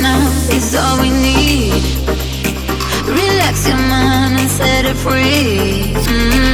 now is all we need. Relax your mind and set it free. Mm.